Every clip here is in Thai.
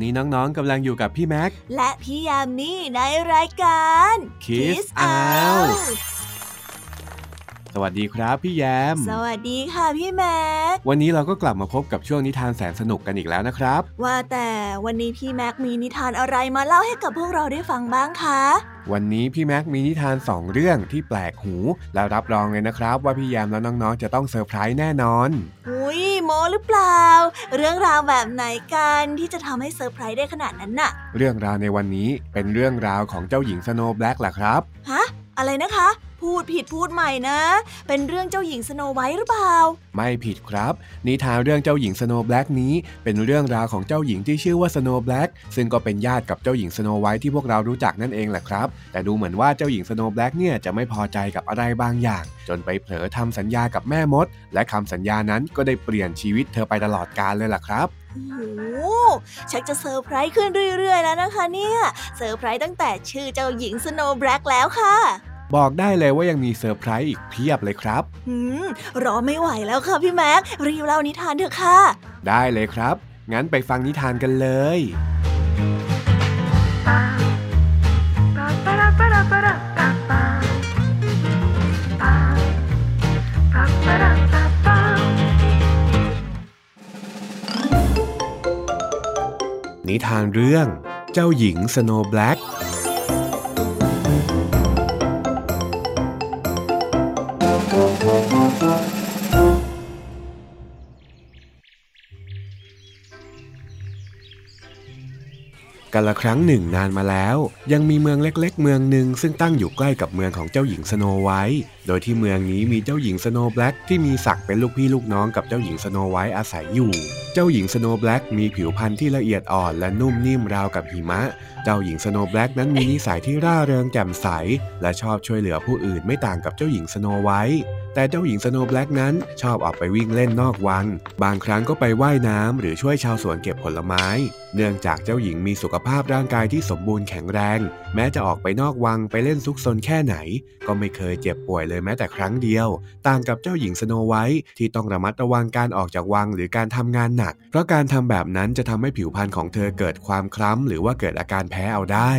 นนี้น้องๆกำลังอยู่กับพี่แม็ก และพี่ยามีในรายการ Kiss Out สวัสดีครับพี่แยม สวัสดีค่ะพี่แม็ก วันนี้เราก็กลับมาพบกับช่วงนิทานแสนสนุกกันอีกแล้วนะครับ ว่าแต่วันนี้พี่แม็กมีนิทานอะไรมาเล่าให้กับพวกเราได้ฟังบ้างคะ วันนี้พี่แม็กมีนิทานสองเรื่องที่แปลกหู แล้วรับรองเลยนะครับ ว่าพี่แยมและน้องๆจะต้องเซอร์ไพรส์แน่นอน อุ้ยโม้หรือเปล่า เรื่องราวแบบไหนกันที่จะทำให้เซอร์ไพรส์ได้ขนาดนั้นน่ะ เรื่องราวในวันนี้เป็นเรื่องราวของเจ้าหญิงสโนว์แบล็กล่ะครับ ฮะ อะไรนะคะ พูดผิดพูดใหม่นะ เป็นเรื่องเจ้าหญิงสโนไวท์หรือเปล่า ไม่ผิดครับ นิทานเรื่องเจ้าหญิงสโนว์แบล็กนี้ เป็นเรื่องราวของเจ้าหญิงที่ชื่อว่าสโนว์แบล็กซึ่งก็เป็นญาติกับเจ้าหญิงสโนไวท์ที่พวกเรารู้จักนั่นเองแหละครับ แต่ดูเหมือนว่าเจ้าหญิงสโนว์แบล็กเนี่ยจะไม่พอใจกับอะไรบางอย่าง จนไปเผลอทำสัญญากับแม่มด และคำสัญญานั้นก็ได้เปลี่ยนชีวิตเธอไปตลอดกาลเลยล่ะครับโอ้โหชักจะเซอร์ไพรส์ขึ้นเรื่อยๆแล้วนะคะเนี่ย เซอร์ไพรส์ตั้งแต่ชื่อเจ้าหญิงสโนว์แบล็กแล้วค่ะ บอกได้เลยว่ายังมีเซอร์ไพรส์อีกเพียบเลยครับหืมรอไม่ไหวแล้วค่ะพี่แม็กรีบเล่านิทานเถอะค่ะ ได้เลยครับ งั้นไปฟังนิทานกันเลยนิทานเรื่อง เจ้าหญิงสโนว์แบล็ก กันละครั้งหนึ่งนานมาแล้ว ยังมีเมืองเล็ก ๆ เมืองหนึ่งซึ่งตั้งอยู่ใกล้กับเมืองของเจ้าหญิงสโนไวท์ โดยที่เมืองนี้มีเจ้าหญิงสโนว์แบล็กที่มีศักดิ์เป็นลูกพี่ลูกน้องกับเจ้าหญิงสโนไวท์อาศัยอยู่ เจ้าหญิงสโนว์แบล็กมีผิวพรรณที่ละเอียดอ่อนและนุ่มนิ่มราวกับหิมะ เจ้าหญิงสโนว์แบล็กนั้นมีนิสัยที่ร่าเริงแจ่มใส และชอบช่วยเหลือผู้อื่นไม่ต่างกับเจ้าหญิงสโนไวท์แต่เจ้าหญิงสโนว์แบล็กนั้นชอบออกไปวิ่งเล่นนอกวัง บางครั้งก็ไปว่ายน้ำหรือช่วยชาวสวนเก็บผลไม้ เนื่องจากเจ้าหญิงมีสุขภาพร่างกายที่สมบูรณ์แข็งแรง แม้จะออกไปนอกวังไปเล่นซุกซนแค่ไหน ก็ไม่เคยเจ็บป่วยเลยแม้แต่ครั้งเดียว ต่างกับเจ้าหญิงสโนไวท์ที่ต้องระมัดระวังการออกจากวังหรือการทำงานหนัก เพราะการทำแบบนั้นจะทำให้ผิวพรรณของเธอเกิดความคล้ำหรือว่าเกิดอาการแพ้เอาได้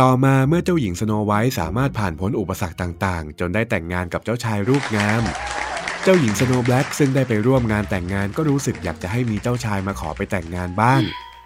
ต่อมาเมื่อเจ้าหญิงสโนไวท์สามารถผ่านพ้นอุปสรรคต่างๆ จนได้แต่งงานกับเจ้าชายรูปงาม เจ้าหญิงสโนว์แบล็กซึ่งได้ไปร่วมงานแต่งงานก็รู้สึกอยากจะให้มีเจ้าชายมาขอไปแต่งงานบ้าง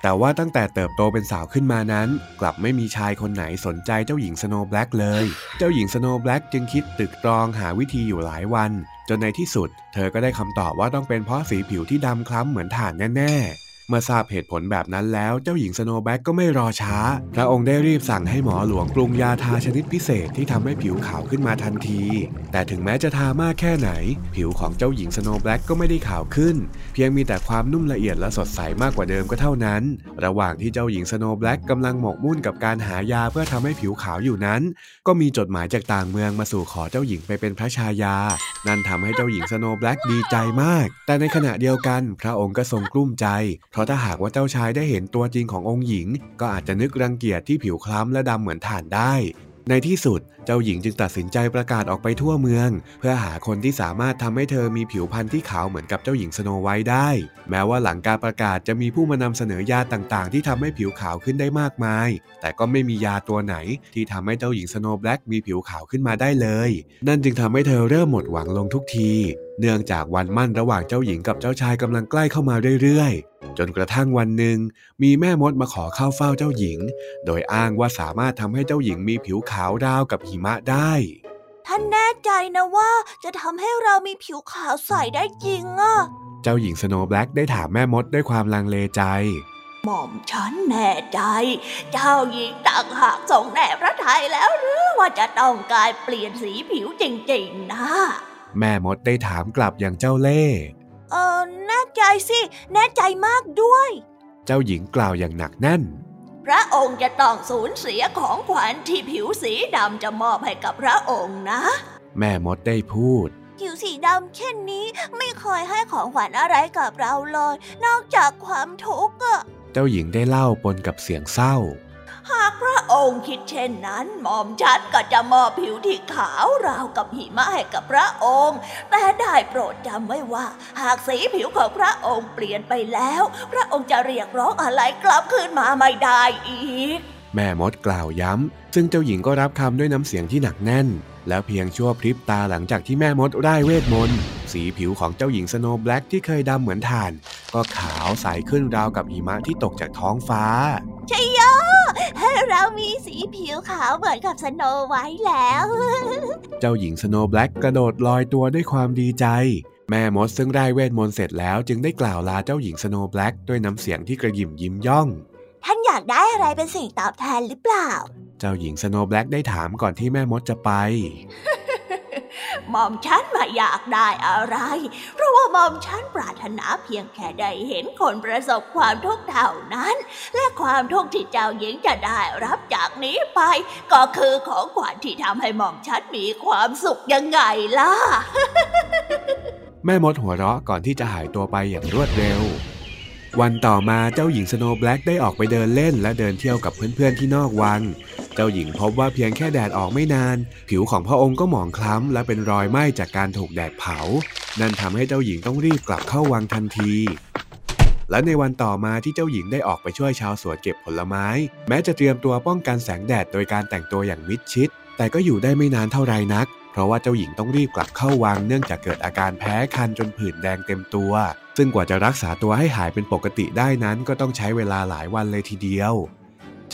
แต่ว่าตั้งแต่เติบโตเป็นสาวขึ้นมานั้น กลับไม่มีชายคนไหนสนใจเจ้าหญิงสโนว์แบล็กเลย เจ้าหญิงสโนว์แบล็กจึงคิดตึกตรองหาวิธีอยู่หลายวัน จนในที่สุด เธอก็ได้คำตอบว่าต้องเป็นเพราะสีผิวที่ดำคล้ำเหมือนถ่านแน่ๆ เมื่อทราบเหตุผลแบบนั้นแล้วเจ้าหญิงสโนว์แบล็กก็ไม่รอช้า พระองค์ได้รีบสั่งให้หมอหลวงปรุงยาทาชนิดพิเศษที่ทำให้ผิวขาวขึ้นมาทันที แต่ถึงแม้จะทามากแค่ไหน ผิวของเจ้าหญิงสโนว์แบล็กก็ไม่ได้ขาวขึ้น เพียงมีแต่ความนุ่มละเอียดและสดใสมากกว่าเดิมก็เท่านั้น ระหว่างที่เจ้าหญิงสโนว์แบล็กกำลังหมกมุ่นกับการหายาเพื่อทำให้ผิวขาวอยู่นั้น ก็มีจดหมายจากต่างเมืองมาสู่ขอเจ้าหญิงไปเป็นพระชายา นั่นทำให้เจ้าหญิงสโนว์แบล็กดีใจมาก แต่ในขณะเดียวกัน พระองค์ก็ทรงกลุ้มใจเพราะถ้าหากว่าเจ้าชายได้เห็นตัวจริงขององค์หญิง ก็อาจจะนึกรังเกียจที่ผิวคล้ำและดำเหมือนถ่านได้ ในที่สุดเจ้าหญิงจึงตัดสินใจประกาศออกไปทั่วเมือง เพื่อหาคนที่สามารถทำให้เธอมีผิวพรรณที่ขาวเหมือนกับเจ้าหญิงสโนไวท์ได้ แม้ว่าหลังการประกาศจะมีผู้มานำเสนอยาต่างๆ ที่ทำให้ผิวขาวขึ้นได้มากมาย แต่ก็ไม่มียาตัวไหนที่ทำให้เจ้าหญิงสโนแบล็กมีผิวขาวขึ้นมาได้เลย นั่นจึงทำให้เธอเริ่มหมดหวังลงทุกที เนื่องจากวันมั่นระหว่างเจ้าหญิงกับเจ้าชายกำลังใกล้เข้ามาเรื่อย จนกระทั่งวันหนึ่ง มีแม่มดมาขอเข้าเฝ้าเจ้าหญิง โดยอ้างว่าสามารถทำให้เจ้าหญิงมีผิวขาวราวกับหิมะได้ ท่านแน่ใจนะว่าจะทำให้เรามีผิวขาวใสได้จริงอะเจ้าหญิงสโนว์แบล็กได้ถามแม่มดด้วยความลังเลใจหม่อมฉันแน่ใจ เจ้าหญิงต่างหากทรงแน่พระทัยแล้วหรือว่าจะต้องการเปลี่ยนสีผิวจริงๆนะ แม่มดได้ถามกลับอย่างเจ้าเล่ห์ เออแน่ใจสิ แน่ใจมากด้วย เจ้าหญิงกล่าวอย่างหนักแน่น พระองค์จะต้องสูญเสียของขวัญที่ผิวสีดำจะมอบให้กับพระองค์นะ แม่มดได้พูด ผิวสีดำเช่นนี้ไม่เคยให้ของขวัญอะไรกับเราเลย นอกจากความทุกข์อะเจ้าหญิงได้เล่าปนกับเสียงเศร้า หากพระองค์คิดเช่นนั้นหม่อมฉันก็จะมอบผิวที่ขาวราวกับหิมะให้กับพระองค์ แต่ได้โปรดจำไว้ว่า หากสีผิวของพระองค์เปลี่ยนไปแล้ว พระองค์จะเรียกร้องอะไรกลับคืนมาไม่ได้อีก แม่มดกล่าวย้ำ ซึ่งเจ้าหญิงก็รับคำด้วยน้ำเสียงที่หนักแน่น แล้วเพียงชั่วพริบตาหลังจากที่แม่มดร่ายเวทมนต์สีผิวของเจ้าหญิงสโนว์แบล็กที่เคยดำเหมือนถ่าน ก็ขาวใสขึ้นราวกับหิมะที่ตกจากท้องฟ้า ชัยโยเรามีสีผิวขาวเหมือนกับสโนว์ไวท์แล้ว เจ้าหญิงสโนว์แบล็กกระโดดลอยตัวด้วยความดีใจ แม่มดซึ่งร่ายเวทมนต์เสร็จแล้วจึงได้กล่าวลาเจ้าหญิงสโนว์แบล็กด้วยน้ำเสียงที่กระหยิ่มยิ้มย่อง ท่านอยากได้อะไรเป็นสิ่งตอบแทนหรือเปล่า เจ้าหญิงสโนว์แบล็กได้ถามก่อนที่แม่มดจะไป หม่อมฉันไม่อยากได้อะไร เพราะว่าหม่อมฉันปรารถนาเพียงแค่ได้เห็นคนประสบความทุกข์เท่านั้น และความทุกข์ที่เจ้าหญิงจะได้รับจากนี้ไป ก็คือของขวัญที่ทำให้หม่อมฉันมีความสุขยังไงล่ะ แม่มดหัวเราะก่อนที่จะหายตัวไปอย่างรวดเร็ววันต่อมาเจ้าหญิงสโนว์แบล็กได้ออกไปเดินเล่นและเดินเที่ยวกับเพื่อนๆที่นอกวัง เจ้าหญิงพบว่าเพียงแค่แดดออกไม่นาน ผิวของพระองค์ก็หมองคล้ำและเป็นรอยไหม้จากการถูกแดดเผา นั่นทำให้เจ้าหญิงต้องรีบกลับเข้าวังทันที และในวันต่อมาที่เจ้าหญิงได้ออกไปช่วยชาวสวนเก็บผลไม้ แม้จะเตรียมตัวป้องกันแสงแดดโดยการแต่งตัวอย่างมิดชิด แต่ก็อยู่ได้ไม่นานเท่าไรนัก เพราะว่าเจ้าหญิงต้องรีบกลับเข้าวังเนื่องจากเกิดอาการแพ้คันจนผื่นแดงเต็มตัว ซึ่งกว่าจะรักษาตัวให้หายเป็นปกติได้นั้นก็ต้องใช้เวลาหลายวันเลยทีเดียว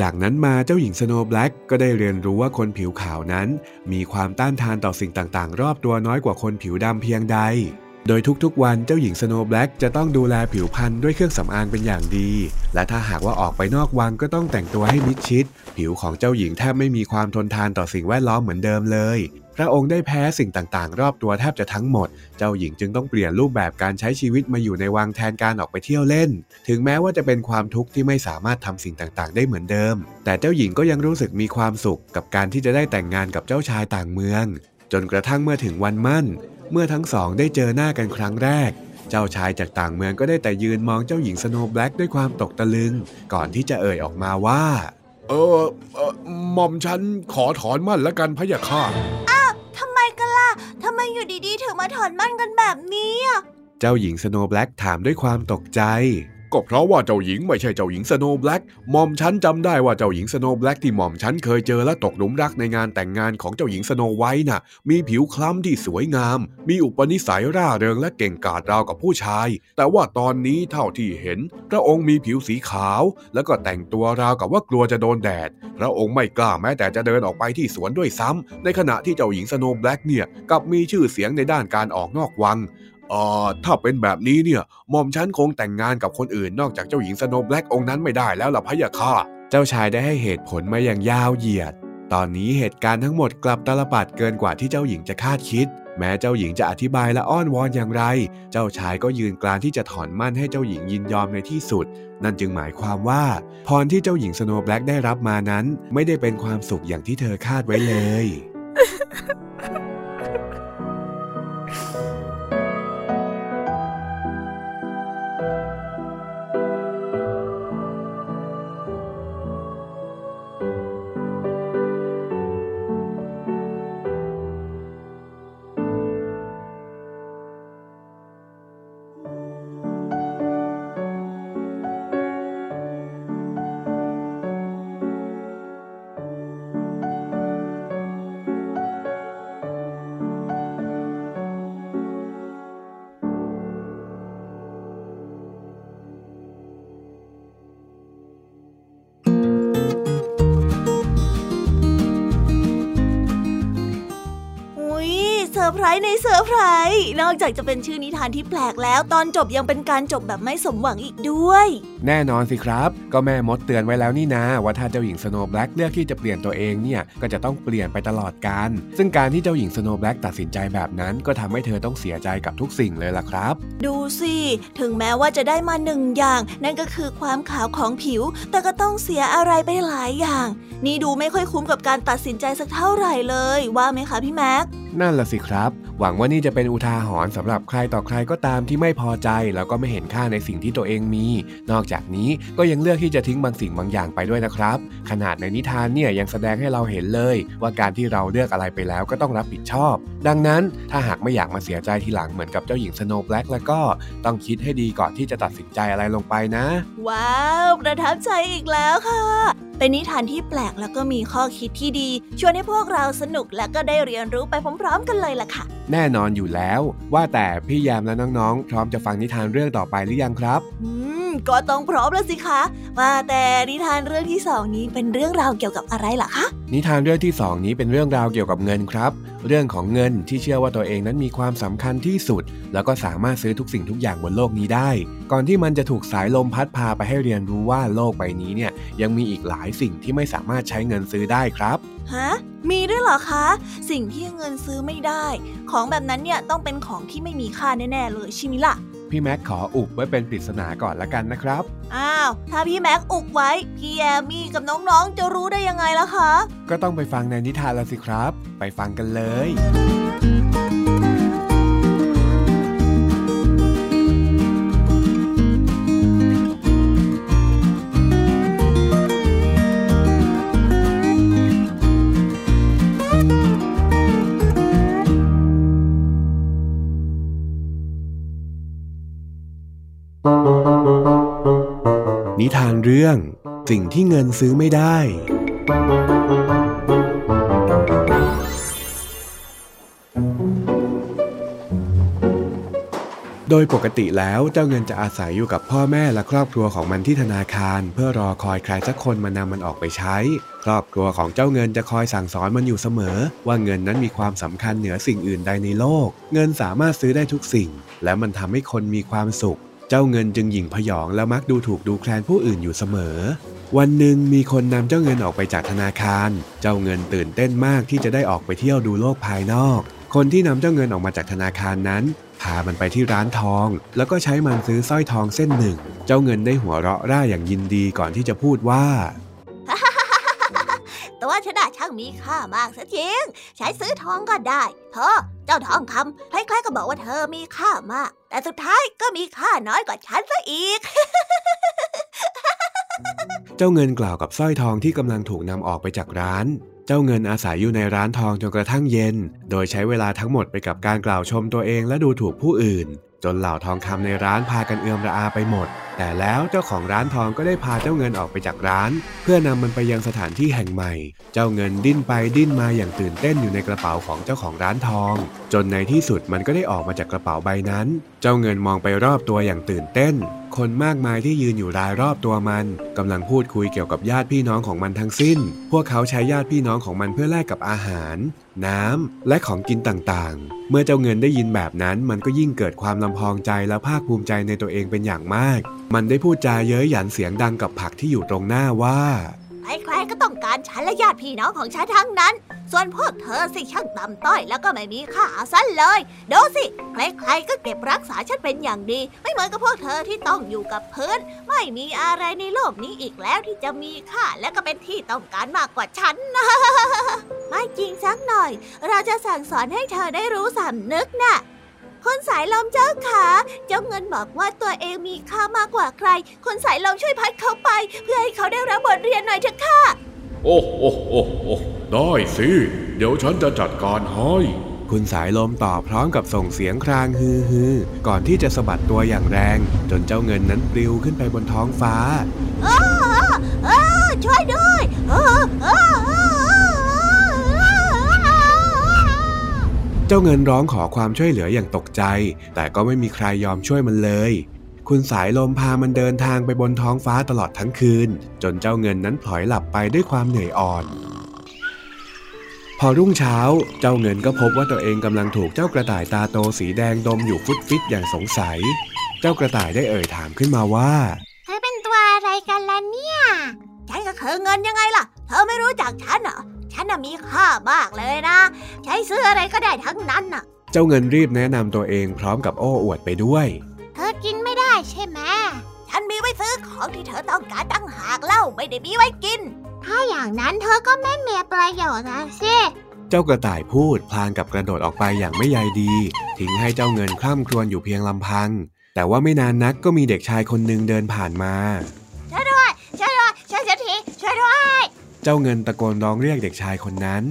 จากนั้นมาเจ้าหญิงสโนว์แบล็กก็ได้เรียนรู้ว่าคนผิวขาวนั้น มีความต้านทานต่อสิ่งต่างๆ รอบตัวน้อยกว่าคนผิวดำเพียงใด โดยทุกๆ วันเจ้าหญิงสโนว์แบล็กจะต้องดูแลผิวพรรณด้วยเครื่องสำอางเป็นอย่างดี และถ้าหากว่าออกไปนอกวังก็ต้องแต่งตัวให้มิดชิด ผิวของเจ้าหญิงแทบไม่มีความทนทานต่อสิ่งแวดล้อมเหมือนเดิมเลย พระองค์ได้แพ้สิ่งต่างๆ รอบตัวแทบจะทั้งหมด เจ้าหญิงจึงต้องเปลี่ยนรูปแบบการใช้ชีวิตมาอยู่ในวังแทนการออกไปเที่ยวเล่น ถึงแม้ว่าจะเป็นความทุกข์ที่ไม่สามารถทำสิ่งต่างๆ ได้เหมือนเดิม แต่เจ้าหญิงก็ยังรู้สึกมีความสุขกับการที่จะได้แต่งงานกับเจ้าชายต่างเมือง จนกระทั่งเมื่อถึงวันมั่น เมื่อทั้งสองได้เจอหน้ากันครั้งแรก เจ้าชายจากต่างเมืองก็ได้แต่ยืนมองเจ้าหญิงสโนว์แบล็กด้วยความตกตะลึง ก่อนที่จะเอ่ยออกมาว่า เออเออหม่อมฉันขอถอนมั่นละกันพะยะค่ะ ทำไมกันล่ะทำไมอยู่ดีๆถึงมาถอนหมั้นกันแบบนี้อะ เจ้าหญิงสโนว์แบล็กถามด้วยความตกใจ ก็เพราะว่าเจ้าหญิงไม่ใช่เจ้าหญิงสโนว์แบล็กหม่อมฉันจำได้ว่าเจ้าหญิงสโนว์แบล็กที่หม่อมฉันเคยเจอและตกหลุมรักในงานแต่งงานของเจ้าหญิงสโนว์ไวท์น่ะ มีผิวคล้ำที่สวยงาม มีอุปนิสัยร่าเริงและเก่งกาจราวกับผู้ชาย แต่ว่าตอนนี้เท่าที่เห็น พระองค์มีผิวสีขาว แล้วก็แต่งตัวราวกับว่ากลัวจะโดนแดด พระองค์ไม่กล้าแม้แต่จะเดินออกไปที่สวนด้วยซ้ำในขณะที่เจ้าหญิงสโนว์แบล็กเนี่ยกลับมีชื่อเสียงในด้านการออกนอกวัง เอ่อถ้าเป็นแบบนี้เนี่ยหม่อมฉันคงแต่งงานกับคนอื่นนอกจากเจ้าหญิงสโนว์แบล็กองค์นั้นไม่ได้แล้วล่ะพะยะค่ะ เจ้าชายได้ให้เหตุผลมาอย่างยาวเหยียด ตอนนี้เหตุการณ์ทั้งหมดกลับตาลปัตรเกินกว่าที่เจ้าหญิงจะคาดคิด แม้เจ้าหญิงจะอธิบายและอ้อนวอนอย่างไร เจ้าชายก็ยืนกรานที่จะถอนหมั้นให้เจ้าหญิงยินยอมในที่สุด นั่นจึงหมายความว่าพรที่เจ้าหญิงสโนว์แบล็กได้รับมานั้น ไม่ได้เป็นความสุขอย่างที่เธอคาดไว้เลย ไพรส์ในเซอร์ไพรส์นอกจากจะเป็นชื่อนิทานที่แปลกแล้ว ตอนจบยังเป็นการจบแบบไม่สมหวังอีกด้วย แน่นอนสิครับ ก็แม่มดเตือนไว้แล้วนี่นะ ว่าถ้าเจ้าหญิงสโนว์แบล็กเลือกที่จะเปลี่ยนตัวเองเนี่ยก็จะต้องเปลี่ยนไปตลอดกาลซึ่งการที่เจ้าหญิงสโนว์แบล็กตัดสินใจแบบนั้น ก็ทำให้เธอต้องเสียใจกับทุกสิ่งเลยล่ะครับ ดูสิ ถึงแม้ว่าจะได้มาหนึ่งอย่าง นั่นก็คือความขาวของผิว แต่ก็ต้องเสียอะไรไปหลายอย่าง นี่ดูไม่ค่อยคุ้มกับการตัดสินใจสักเท่าไหร่เลย ว่าไหมคะพี่แม็กนั่นละสิครับ หวังว่านี่จะเป็นอุทาหรณ์สำหรับใครต่อใครก็ตามที่ไม่พอใจ แล้วก็ไม่เห็นค่าในสิ่งที่ตัวเองมี นอกจากนี้ก็ยังเลือกที่จะทิ้งบางสิ่งบางอย่างไปด้วยนะครับ ขนาดในนิทานเนี่ยยังแสดงให้เราเห็นเลย ว่าการที่เราเลือกอะไรไปแล้วก็ต้องรับผิดชอบ ดังนั้นถ้าหากไม่อยากมาเสียใจทีหลังเหมือนกับเจ้าหญิงสโนว์แบล็กแล้วก็ต้องคิดให้ดีก่อนที่จะตัดสินใจอะไรลงไปนะ ว้าว ประทับใจอีกแล้วค่ะ เป็นนิทานที่แปลกแล้วก็มีข้อคิดที่ดี ชวนให้พวกเราสนุกและก็ได้เรียนรู้ไปพร้อมๆ กันเลยล่ะค่ะ แน่นอนอยู่แล้ว ว่าแต่พี่ยามและน้องๆ พร้อมจะฟังนิทานเรื่องต่อไปหรือยังครับ อืม ก็ต้องพร้อมแล้วสิคะว่าแต่นิทานเรื่องที่สองนี้เป็นเรื่องราวเกี่ยวกับอะไรล่ะคะนิทานเรื่องที่สองนี้เป็นเรื่องราวเกี่ยวกับเงินครับ เรื่องของเงินที่เชื่อว่าตัวเองนั้นมีความสำคัญที่สุด แล้วก็สามารถซื้อทุกสิ่งทุกอย่างบนโลกนี้ได้ ก่อนที่มันจะถูกสายลมพัดพาไปให้เรียนรู้ว่าโลกใบนี้เนี่ยยังมีอีกหลายสิ่งที่ไม่สามารถใช้เงินซื้อได้ครับฮะมีด้วยเหรอคะ สิ่งที่เงินซื้อไม่ได้ ของแบบนั้นเนี่ยต้องเป็นของที่ไม่มีค่าแน่ๆเลยใช่ไหมล่ะพี่แม็กขออุบไว้เป็นปริศนาก่อนละกันนะครับ อ้าว ถ้าพี่แม็กอุบไว้ พี่แยมมี่กับน้องๆ จะรู้ได้ยังไงล่ะคะ ก็ต้องไปฟังในนิทานแล้วสิครับ ไปฟังกันเลย เรื่อง สิ่งที่เงินซื้อไม่ได้ โดยปกติแล้วเจ้าเงินจะอาศัยอยู่กับพ่อแม่และครอบครัวของมันที่ธนาคาร เพื่อรอคอยใครสักคนมานำมันออกไปใช้ ครอบครัวของเจ้าเงินจะคอยสั่งสอนมันอยู่เสมอ ว่าเงินนั้นมีความสำคัญเหนือสิ่งอื่นใดในโลก เงินสามารถซื้อได้ทุกสิ่ง และมันทำให้คนมีความสุข เจ้าเงินจึงหยิ่งพยองและมักดูถูกดูแคลนผู้อื่นอยู่เสมอ วันหนึ่งมีคนนำเจ้าเงินออกไปจากธนาคาร เจ้าเงินตื่นเต้นมากที่จะได้ออกไปเที่ยวดูโลกภายนอก คนที่นำเจ้าเงินออกมาจากธนาคารนั้นพามันไปที่ร้านทอง แล้วก็ใช้มันซื้อสร้อยทองเส้นหนึ่ง เจ้าเงินได้หัวเราะร่าอย่างยินดีก่อนที่จะพูดว่า ตัวชนะช่างมีค่ามากซะจริง ใช้ซื้อทองก็ได้ เธอ เจ้าทองคำใครๆก็บอกว่าเธอมีค่ามาก แต่สุดท้ายก็มีค่าน้อยกว่าฉันซะอีก เจ้าเงินกล่าวกับสร้อยทองที่กำลังถูกนำออกไปจากร้าน เจ้าเงินอาศัยอยู่ในร้านทองจนกระทั่งเย็น โดยใช้เวลาทั้งหมดไปกับการกล่าวชมตัวเองและดูถูกผู้อื่น จนเหล่าทองคำในร้านพากันเอือมระอาไปหมด แต่แล้วเจ้าของร้านทองก็ได้พาเจ้าเงินออกไปจากร้าน เพื่อนำมันไปยังสถานที่แห่งใหม่ เจ้าเงินดิ้นไปดิ้นมาอย่างตื่นเต้นอยู่ในกระเป๋าของเจ้าของร้านทอง จนในที่สุดมันก็ได้ออกมาจากกระเป๋าใบนั้น เจ้าเงินมองไปรอบตัวอย่างตื่นเต้น คนมากมายที่ยืนอยู่รายรอบตัวมันกำลังพูดคุยเกี่ยวกับญาติพี่น้องของมันทั้งสิ้น พวกเขาใช้ญาติพี่น้องของมันเพื่อแลกกับอาหาร น้ำและของกินต่างๆ เมื่อเจ้าเงินได้ยินแบบนั้นมันก็ยิ่งเกิดความลำพองใจและภาคภูมิใจในตัวเองเป็นอย่างมากมันได้พูดจาเย้ยหยันเสียงดังกับผักที่อยู่ตรงหน้าว่า ใครๆก็ต้องการฉันและญาติพี่น้องของฉันทั้งนั้น ส่วนพวกเธอสิช่างต่ำต้อยแล้วก็ไม่มีค่าเอาซะเลย ดูสิ ใครๆก็เก็บรักษาฉันเป็นอย่างดี ไม่เหมือนกับพวกเธอที่ต้องอยู่กับพื้น ไม่มีอะไรในโลกนี้อีกแล้วที่จะมีค่าและก็เป็นที่ต้องการมากกว่าฉันนะไม่จริงสักหน่อย เราจะสั่งสอนให้เธอได้รู้สำนึกน่ะ คนสายลมเจ้าขาเจ้าเงินบอกว่าตัวเองมีค่ามากกว่าใครคนสายลมช่วยพัดเขาไป เพื่อให้เขาได้รับบทเรียนหน่อยเถอะค่ะ โอ้โอ้โอ้โอ้ได้สิ เดี๋ยวฉันจะจัดการให้คุณสายลมตอบพร้อมกับส่งเสียงครางฮือฮือก่อนที่จะสะบัดตัวอย่างแรง จนเจ้าเงินนั้นปลิวขึ้นไปบนท้องฟ้าอ้าอ้าช่วยด้วยอ้าอ้าอ้ เจ้าเงินร้องขอความช่วยเหลืออย่างตกใจ แต่ก็ไม่มีใครยอมช่วยมันเลย คุณสายลมพามันเดินทางไปบนท้องฟ้าตลอดทั้งคืน จนเจ้าเงินนั้นพลอยหลับไปด้วยความเหนื่อยอ่อน พอรุ่งเช้า เจ้าเงินก็พบว่าตัวเองกำลังถูกเจ้ากระต่ายตาโตสีแดงดมอยู่ฟุตฟิตอย่างสงสัย เจ้ากระต่ายได้เอ่ยถามขึ้นมาว่าเธอเป็นตัวอะไรกันล่ะเนี่ย ฉันก็คือเงินยังไงล่ะ เธอไม่รู้จักฉันเหรอ ฉันน่ะมีค่ามากเลยนะ ใช้ซื้ออะไรก็ได้ทั้งนั้นน่ะ เจ้าเงินรีบแนะนำตัวเองพร้อมกับโอ้อวดไปด้วย เธอกินไม่ได้ใช่ไหมฉันมีไว้ซื้อของที่เธอต้องการตั้งหากเล่าไม่ได้มีไว้กิน ถ้าอย่างนั้นเธอก็ไม่มีประโยชน์นะสิเจ้ากระต่ายพูดพลางกับกระโดดออกไปอย่างไม่ใยดี ทิ้งให้เจ้าเงินคร่ำครวญอยู่เพียงลำพัง แต่ว่าไม่นานนักก็มีเด็กชายคนหนึ่งเดินผ่านมาช่วยด้วยช่วยด้วยช่วยเสียทีช่วยด้วย เจ้าเงินตะโกนร้องเรียกเด็กชายคนนั้น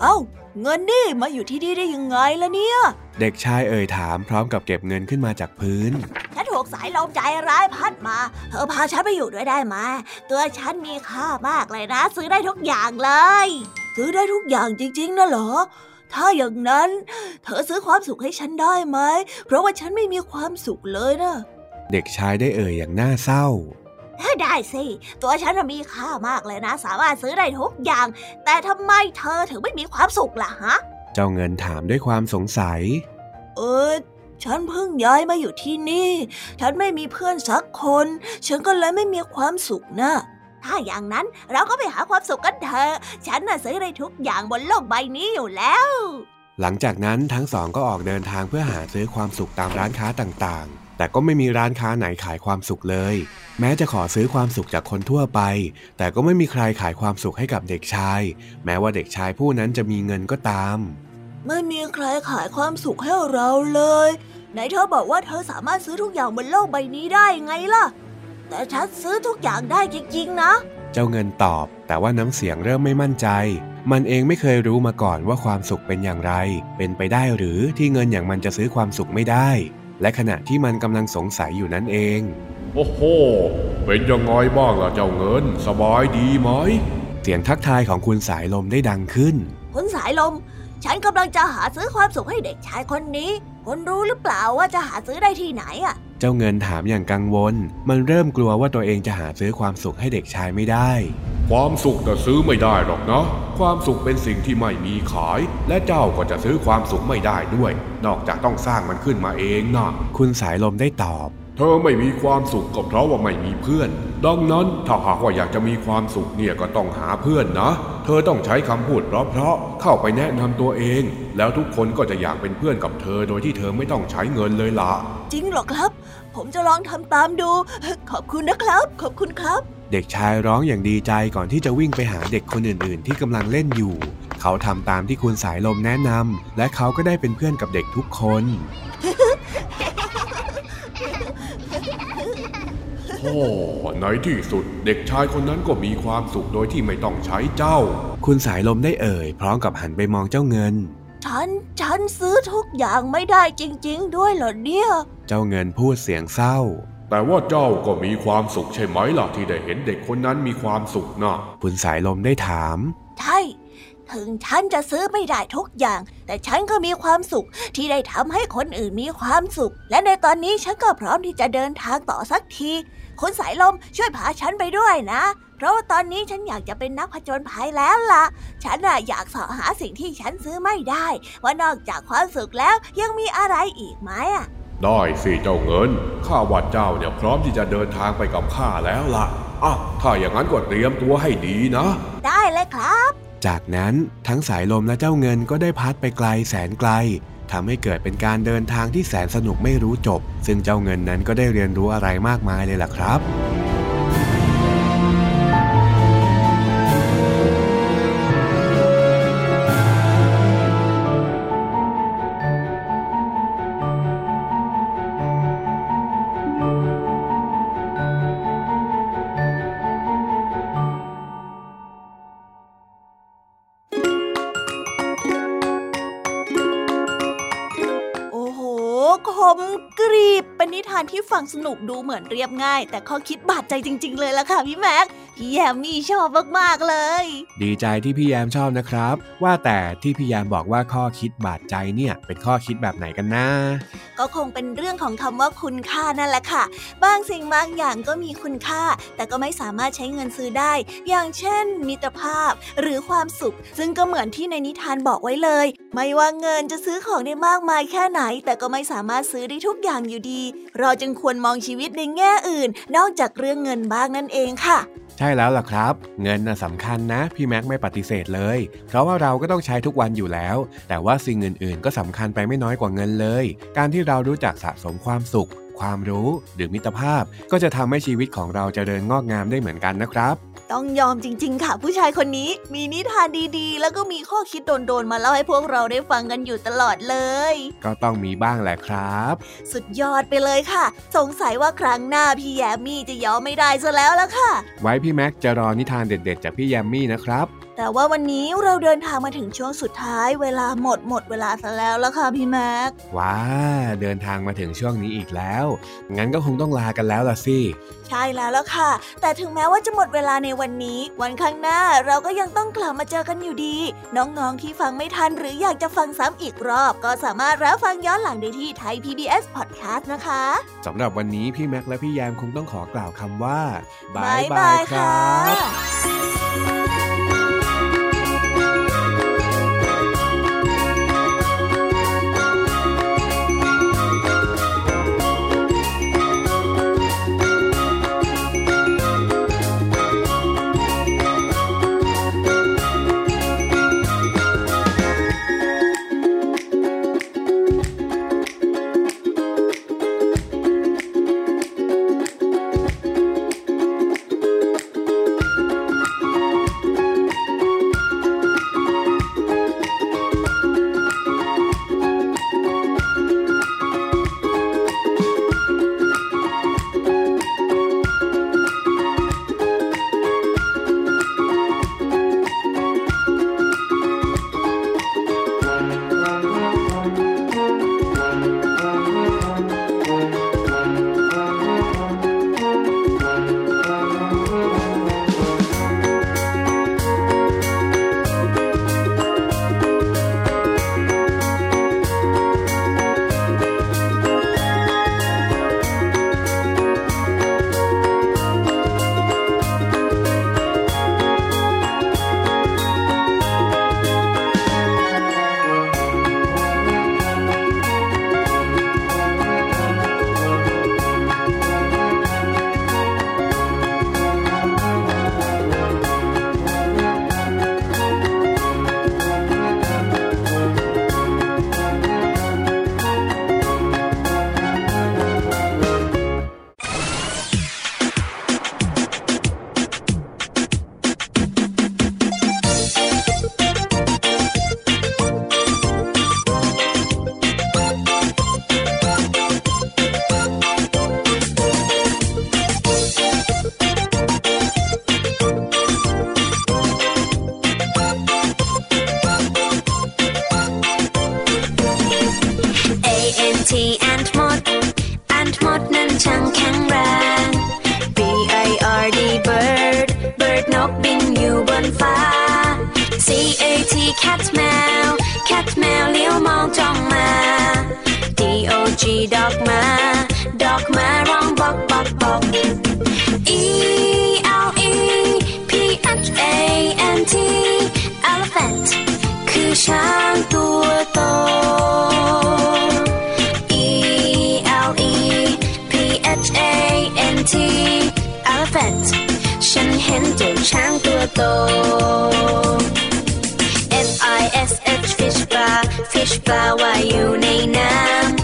เอ้า เงินนี่มาอยู่ที่นี่ได้ยังไงล่ะเนี่ย เด็กชายเอ่ยถามพร้อมกับเก็บเงินขึ้นมาจากพื้น ฉันถูกสายลมใจร้ายพัดมา เธอพาฉันไปอยู่ด้วยได้ไหมตัวฉันมีค่ามากเลยนะ ซื้อได้ทุกอย่างเลย ซื้อได้ทุกอย่างจริงๆนะเหรอ ถ้าอย่างนั้น เธอซื้อความสุขให้ฉันได้ไหม เพราะว่าฉันไม่มีความสุขเลยนะ เด็กชายได้เอ่ยอย่างน่าเศร้า ได้สิ ตัวฉันน่ะมีค่ามากเลยนะ สามารถซื้อได้ทุกอย่าง แต่ทำไมเธอถึงไม่มีความสุขล่ะฮะ เจ้าเงินถามด้วยความสงสัย เออฉันเพิ่งย้ายมาอยู่ที่นี่ ฉันไม่มีเพื่อนสักคน ฉันก็เลยไม่มีความสุขนะ ถ้าอย่างนั้นเราก็ไปหาความสุขกันเถอะ ฉันน่ะซื้อได้ทุกอย่างบนโลกใบนี้อยู่แล้ว หลังจากนั้นทั้งสองก็ออกเดินทางเพื่อหาซื้อความสุขตามร้านค้าต่างๆ แต่ก็ไม่มีร้านค้าไหนขายความสุขเลย แม้จะขอซื้อความสุขจากคนทั่วไป แต่ก็ไม่มีใครขายความสุขให้กับเด็กชาย แม้ว่าเด็กชายผู้นั้นจะมีเงินก็ตาม ไม่มีใครขายความสุขให้เราเลยไหนเธอบอกว่าเธอสามารถซื้อทุกอย่างบนโลกใบนี้ได้ไงล่ะ แต่ฉันซื้อทุกอย่างได้จริงๆนะ เจ้าเงินตอบ แต่ว่าน้ำเสียงเริ่มไม่มั่นใจ มันเองไม่เคยรู้มาก่อนว่าความสุขเป็นอย่างไร เป็นไปได้หรือที่เงินอย่างมันจะซื้อความสุขไม่ได้ และขณะที่มันกำลังสงสัยอยู่นั่นเอง โอ้โห เป็นยังไงบ้างล่ะเจ้าเงิน สบายดีไหม เสียงทักทายของคุณสายลมได้ดังขึ้น คุณสายลม ฉันกำลังจะหาซื้อความสุขให้เด็กชายคนนี้ คุณรู้หรือเปล่าว่าจะหาซื้อได้ที่ไหนอะ เจ้าเงินถามอย่างกังวล มันเริ่มกลัวว่าตัวเองจะหาซื้อความสุขให้เด็กชายไม่ได้ ความสุขแต่ซื้อไม่ได้หรอกนะ ความสุขเป็นสิ่งที่ไม่มีขาย และเจ้าก็จะซื้อความสุขไม่ได้ด้วย นอกจากต้องสร้างมันขึ้นมาเองนะคุณสายลมได้ตอบ เธอไม่มีความสุขก็เพราะว่าไม่มีเพื่อน ดังนั้นถ้าหากว่าอยากจะมีความสุขเนี่ยก็ต้องหาเพื่อนนะ เธอต้องใช้คำพูดเพราะๆเข้าไปแนะนำตัวเอง แล้วทุกคนก็จะอยากเป็นเพื่อนกับเธอโดยที่เธอไม่ต้องใช้เงินเลยล่ะจริงเหรอครับ ผมจะลองทำตามดู ขอบคุณนะครับ ขอบคุณครับ เด็กชายร้องอย่างดีใจก่อนที่จะวิ่งไปหาเด็กคนอื่น ๆ ที่กำลังเล่นอยู่ เขาทำตามที่คุณสายลมแนะนำและเขาก็ได้เป็นเพื่อนกับเด็กทุกคน โอ้ในที่สุดเด็กชายคนนั้นก็มีความสุขโดยที่ไม่ต้องใช้เจ้า คุณสายลมได้เอ่ย พร้อมกับหันไปมองเจ้าเงิน ฉัน ฉันซื้อทุกอย่างไม่ได้จริง ๆ ด้วยเหรอเนี่ย เจ้าเงินพูดเสียงเศร้าแต่ว่าเจ้าก็มีความสุขใช่ไหมล่ะที่ได้เห็นเด็กคนนั้นมีความสุขนะคุณสายลมได้ถาม ใช่ ถึงฉันจะซื้อไม่ได้ทุกอย่าง แต่ฉันก็มีความสุขที่ได้ทำให้คนอื่นมีความสุข และในตอนนี้ฉันก็พร้อมที่จะเดินทางต่อสักทีคุณสายลมช่วยพาฉันไปด้วยนะ เพราะว่าตอนนี้ฉันอยากจะเป็นนักผจญภัยแล้วล่ะ ฉันน่ะอยากเสาะหาสิ่งที่ฉันซื้อไม่ได้ว่านอกจากความสุขแล้วยังมีอะไรอีกไหมอะได้สิเจ้าเงิน ข้าว่าเจ้าเนี่ยพร้อมที่จะเดินทางไปกับข้าแล้วล่ะอะถ้าอย่างนั้นก็เตรียมตัวให้ดีนะ ได้เลยครับ จากนั้นทั้งสายลมและเจ้าเงินก็ได้พัดไปไกลแสนไกลทำให้เกิดเป็นการเดินทางที่แสนสนุกไม่รู้จบ ซึ่งเจ้าเงินนั้นก็ได้เรียนรู้อะไรมากมายเลยล่ะครับ มกรีบเป็นนิทานที่ฟังสนุกดูเหมือนเรียบง่าย แต่ข้อคิดบาดใจจริง ๆ เลยล่ะค่ะพี่แม็ก พี่แยมมี่ชอบมากๆเลย ดีใจที่พี่แยมชอบนะครับ ว่าแต่ที่พี่แยมบอกว่าข้อคิดบาดใจเนี่ย เป็นข้อคิดแบบไหนกันนะ ก็คงเป็นเรื่องของคำว่าคุณค่านั่นแหละค่ะ บางสิ่งบางอย่างก็มีคุณค่า แต่ก็ไม่สามารถใช้เงินซื้อได้ อย่างเช่น มิตรภาพหรือความสุข ซึ่งก็เหมือนที่ในนิทานบอกไว้เลย ไม่ว่าเงินจะซื้อของได้มากมายแค่ไหน แต่ก็ไม่สามารถซื้อได้ทุกอย่างอยู่ดี เราจึงควรมองชีวิตในแง่อื่น นอกจากเรื่องเงินบ้างนั่นเองค่ะใช่แล้วล่ะครับ เงินน่ะสำคัญนะ พี่แม็กไม่ปฏิเสธเลย เพราะว่าเราก็ต้องใช้ทุกวันอยู่แล้ว แต่ว่าสิ่งอื่นๆ ก็สำคัญไปไม่น้อยกว่าเงินเลย การที่เรารู้จักสะสมความสุข ความรู้หรือมิตรภาพ ก็จะทำให้ชีวิตของเราจเจริญงอกงามได้เหมือนกันนะครับ ต้องยอมจริง ๆ ค่ะ ผู้ชายคนนี้มีนิทานดีๆ แล้วก็มีข้อคิดโดนๆมาเล่าให้พวกเราได้ฟังกันอยู่ตลอดเลย ก็ต้องมีบ้างแหละครับ สุดยอดไปเลยค่ะ สงสัยว่าครั้งหน้าพี่แยมมี่จะยอมไม่ได้ซะแล้วละค่ะ ไว้พี่แม็กจะรอนิทานเด็ด ๆ จากพี่แยมมี่นะครับ แต่ว่าวันนี้เราเดินทางมาถึงช่วงสุดท้ายเวลาหมดหมดเวลาซะแล้วละค่ะพี่แม็กว้าเดินทางมาถึงช่วงนี้อีกแล้ว งั้นก็คงต้องลากันแล้วล่ะสิ ใช่แล้วละค่ะ แต่ถึงแม้ว่าจะหมดเวลาในวันนี้ วันข้างหน้าเราก็ยังต้องกลับมาเจอกันอยู่ดี น้องๆที่ฟังไม่ทันหรืออยากจะฟังซ้ำอีกรอบ ก็สามารถรับฟังย้อนหลังได้ที่ไทย PBS Podcast นะคะสำหรับวันนี้พี่แม็กและพี่แยมคงต้องขอกล่าวคำว่าบายบายครับ E L E P H A N T elephant คือช้างตัวโต E L E P H A N T elephant ฉันเห็นเจ้าช้างตัวโต F I S H fish bar fish bar ว่ายอยู่ในน้ำ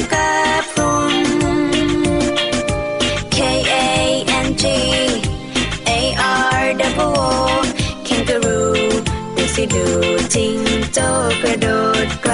ดูจริงโจกระโดดไกล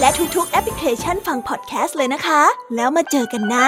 และทุกๆแอปพลิเคชันฟังพอดแคสต์เลยนะคะ แล้วมาเจอกันนะ